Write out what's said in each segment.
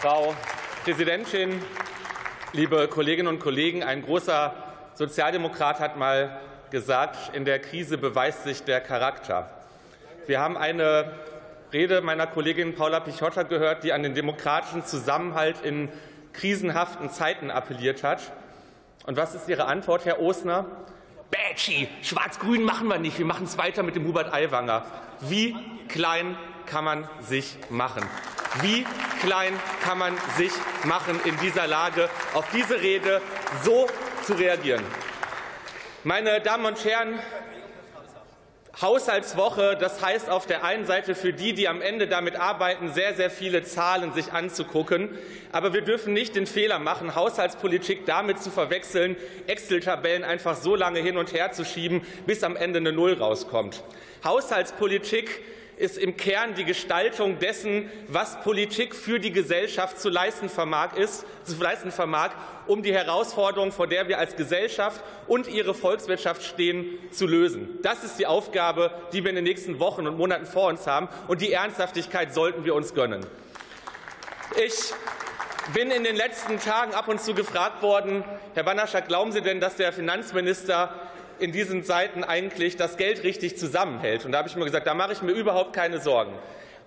Frau Präsidentin, liebe Kolleginnen und Kollegen! Ein großer Sozialdemokrat hat mal gesagt, in der Krise beweist sich der Charakter. Wir haben eine Rede meiner Kollegin Paula Pichotta gehört, die an den demokratischen Zusammenhalt in krisenhaften Zeiten appelliert hat. Und was ist Ihre Antwort, Herr Osner? Bätschi, Schwarz-Grün machen wir nicht. Wir machen es weiter mit dem Hubert Aiwanger. Wie klein kann man sich machen? Wie klein kann man sich machen, in dieser Lage auf diese Rede so zu reagieren? Meine Damen und Herren, Haushaltswoche, das heißt auf der einen Seite für die, die am Ende damit arbeiten, sehr, sehr viele Zahlen sich anzugucken. Aber wir dürfen nicht den Fehler machen, Haushaltspolitik damit zu verwechseln, Excel-Tabellen einfach so lange hin und her zu schieben, bis am Ende eine Null rauskommt. Haushaltspolitik ist im Kern die Gestaltung dessen, was Politik für die Gesellschaft zu leisten vermag, ist, zu leisten vermag, um die Herausforderung, vor der wir als Gesellschaft und ihre Volkswirtschaft stehen, zu lösen. Das ist die Aufgabe, die wir in den nächsten Wochen und Monaten vor uns haben, und die Ernsthaftigkeit sollten wir uns gönnen. Ich bin in den letzten Tagen ab und zu gefragt worden, Herr Bannerschak, glauben Sie denn, dass der Finanzminister in diesen Zeiten eigentlich das Geld richtig zusammenhält. Und da habe ich mir gesagt, da mache ich mir überhaupt keine Sorgen.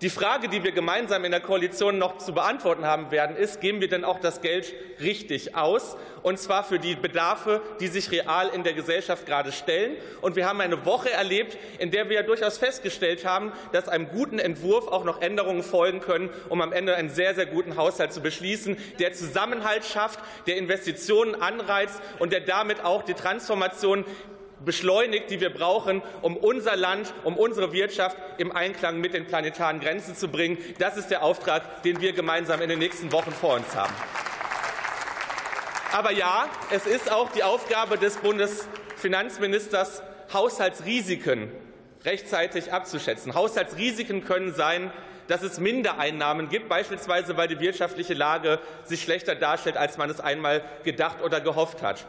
Die Frage, die wir gemeinsam in der Koalition noch zu beantworten haben werden, ist, geben wir denn auch das Geld richtig aus, und zwar für die Bedarfe, die sich real in der Gesellschaft gerade stellen. Und wir haben eine Woche erlebt, in der wir durchaus festgestellt haben, dass einem guten Entwurf auch noch Änderungen folgen können, um am Ende einen sehr, sehr guten Haushalt zu beschließen, der Zusammenhalt schafft, der Investitionen anreizt und der damit auch die Transformation beschleunigt, die wir brauchen, um unser Land, um unsere Wirtschaft im Einklang mit den planetaren Grenzen zu bringen. Das ist der Auftrag, den wir gemeinsam in den nächsten Wochen vor uns haben. Aber ja, es ist auch die Aufgabe des Bundesfinanzministers, Haushaltsrisiken rechtzeitig abzuschätzen. Haushaltsrisiken können sein, dass es Mindereinnahmen gibt, beispielsweise weil die wirtschaftliche Lage sich schlechter darstellt, als man es einmal gedacht oder gehofft hat.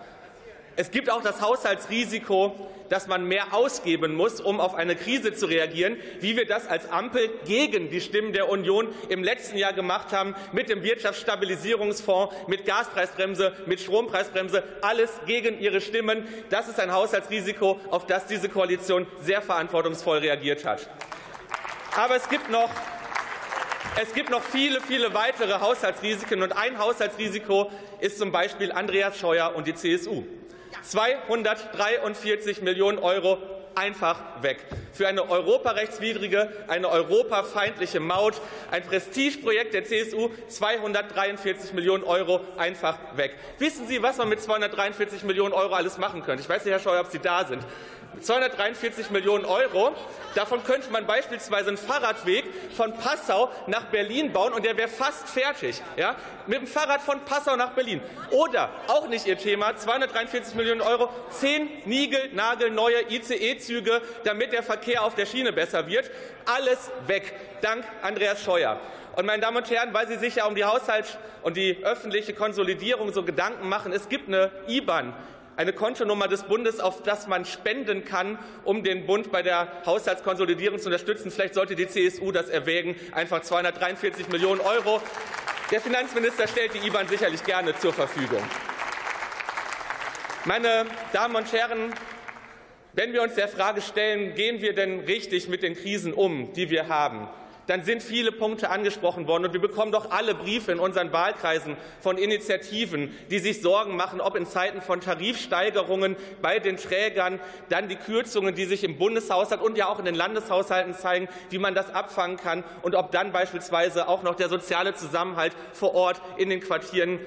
Es gibt auch das Haushaltsrisiko, dass man mehr ausgeben muss, um auf eine Krise zu reagieren, wie wir das als Ampel gegen die Stimmen der Union im letzten Jahr gemacht haben, mit dem Wirtschaftsstabilisierungsfonds, mit Gaspreisbremse, mit Strompreisbremse, alles gegen ihre Stimmen. Das ist ein Haushaltsrisiko, auf das diese Koalition sehr verantwortungsvoll reagiert hat. Aber es gibt noch es gibt noch viele, viele weitere Haushaltsrisiken. Und ein Haushaltsrisiko ist zum Beispiel Andreas Scheuer und die CSU. 243 Millionen Euro einfach weg. Für eine europarechtswidrige, eine europafeindliche Maut, ein Prestigeprojekt der CSU, 243 Millionen Euro einfach weg. Wissen Sie, was man mit 243 Millionen Euro alles machen könnte? Ich weiß nicht, Herr Scheuer, ob Sie da sind. 243 Millionen Euro. Davon könnte man beispielsweise einen Fahrradweg von Passau nach Berlin bauen, und der wäre fast fertig. Ja? Mit dem Fahrrad von Passau nach Berlin. Oder, auch nicht Ihr Thema, 243 Millionen Euro, zehn niegelnagelneue ICE-Züge, damit der Verkehr auf der Schiene besser wird. Alles weg, dank Andreas Scheuer. Und meine Damen und Herren, weil Sie sich ja um die Haushalts- und die öffentliche Konsolidierung so Gedanken machen, es gibt eine IBAN, eine Kontonummer des Bundes, auf das man spenden kann, um den Bund bei der Haushaltskonsolidierung zu unterstützen. Vielleicht sollte die CSU das erwägen, einfach 243 Millionen Euro. Der Finanzminister stellt die IBAN sicherlich gerne zur Verfügung. Meine Damen und Herren, wenn wir uns der Frage stellen, gehen wir denn richtig mit den Krisen um, die wir haben, dann sind viele Punkte angesprochen worden. Und wir bekommen doch alle Briefe in unseren Wahlkreisen von Initiativen, die sich Sorgen machen, ob in Zeiten von Tarifsteigerungen bei den Trägern dann die Kürzungen, die sich im Bundeshaushalt und ja auch in den Landeshaushalten zeigen, wie man das abfangen kann und ob dann beispielsweise auch noch der soziale Zusammenhalt vor Ort in den Quartieren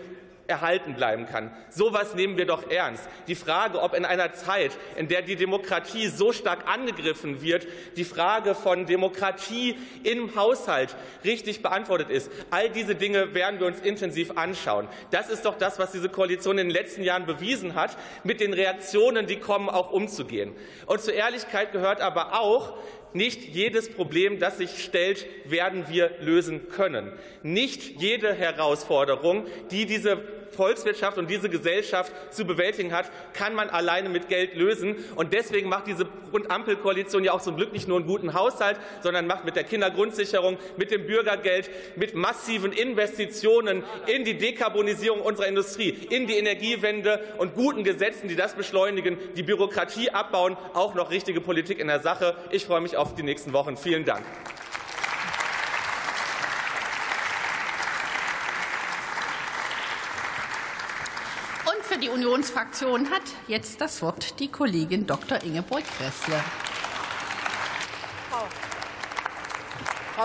erhalten bleiben kann. So etwas nehmen wir doch ernst. Die Frage, ob in einer Zeit, in der die Demokratie so stark angegriffen wird, die Frage von Demokratie im Haushalt richtig beantwortet ist, all diese Dinge werden wir uns intensiv anschauen. Das ist doch das, was diese Koalition in den letzten Jahren bewiesen hat, mit den Reaktionen, die kommen, auch umzugehen. Und zur Ehrlichkeit gehört aber auch, nicht jedes Problem, das sich stellt, werden wir lösen können. Nicht jede Herausforderung, die diese Volkswirtschaft und diese Gesellschaft zu bewältigen hat, kann man alleine mit Geld lösen. Und deswegen macht diese Ampelkoalition ja auch zum Glück nicht nur einen guten Haushalt, sondern macht mit der Kindergrundsicherung, mit dem Bürgergeld, mit massiven Investitionen in die Dekarbonisierung unserer Industrie, in die Energiewende und guten Gesetzen, die das beschleunigen, die Bürokratie abbauen, auch noch richtige Politik in der Sache. Ich freue mich auf die nächsten Wochen. Vielen Dank. Für die Unionsfraktion hat jetzt das Wort die Kollegin Dr. Ingeborg Gressle.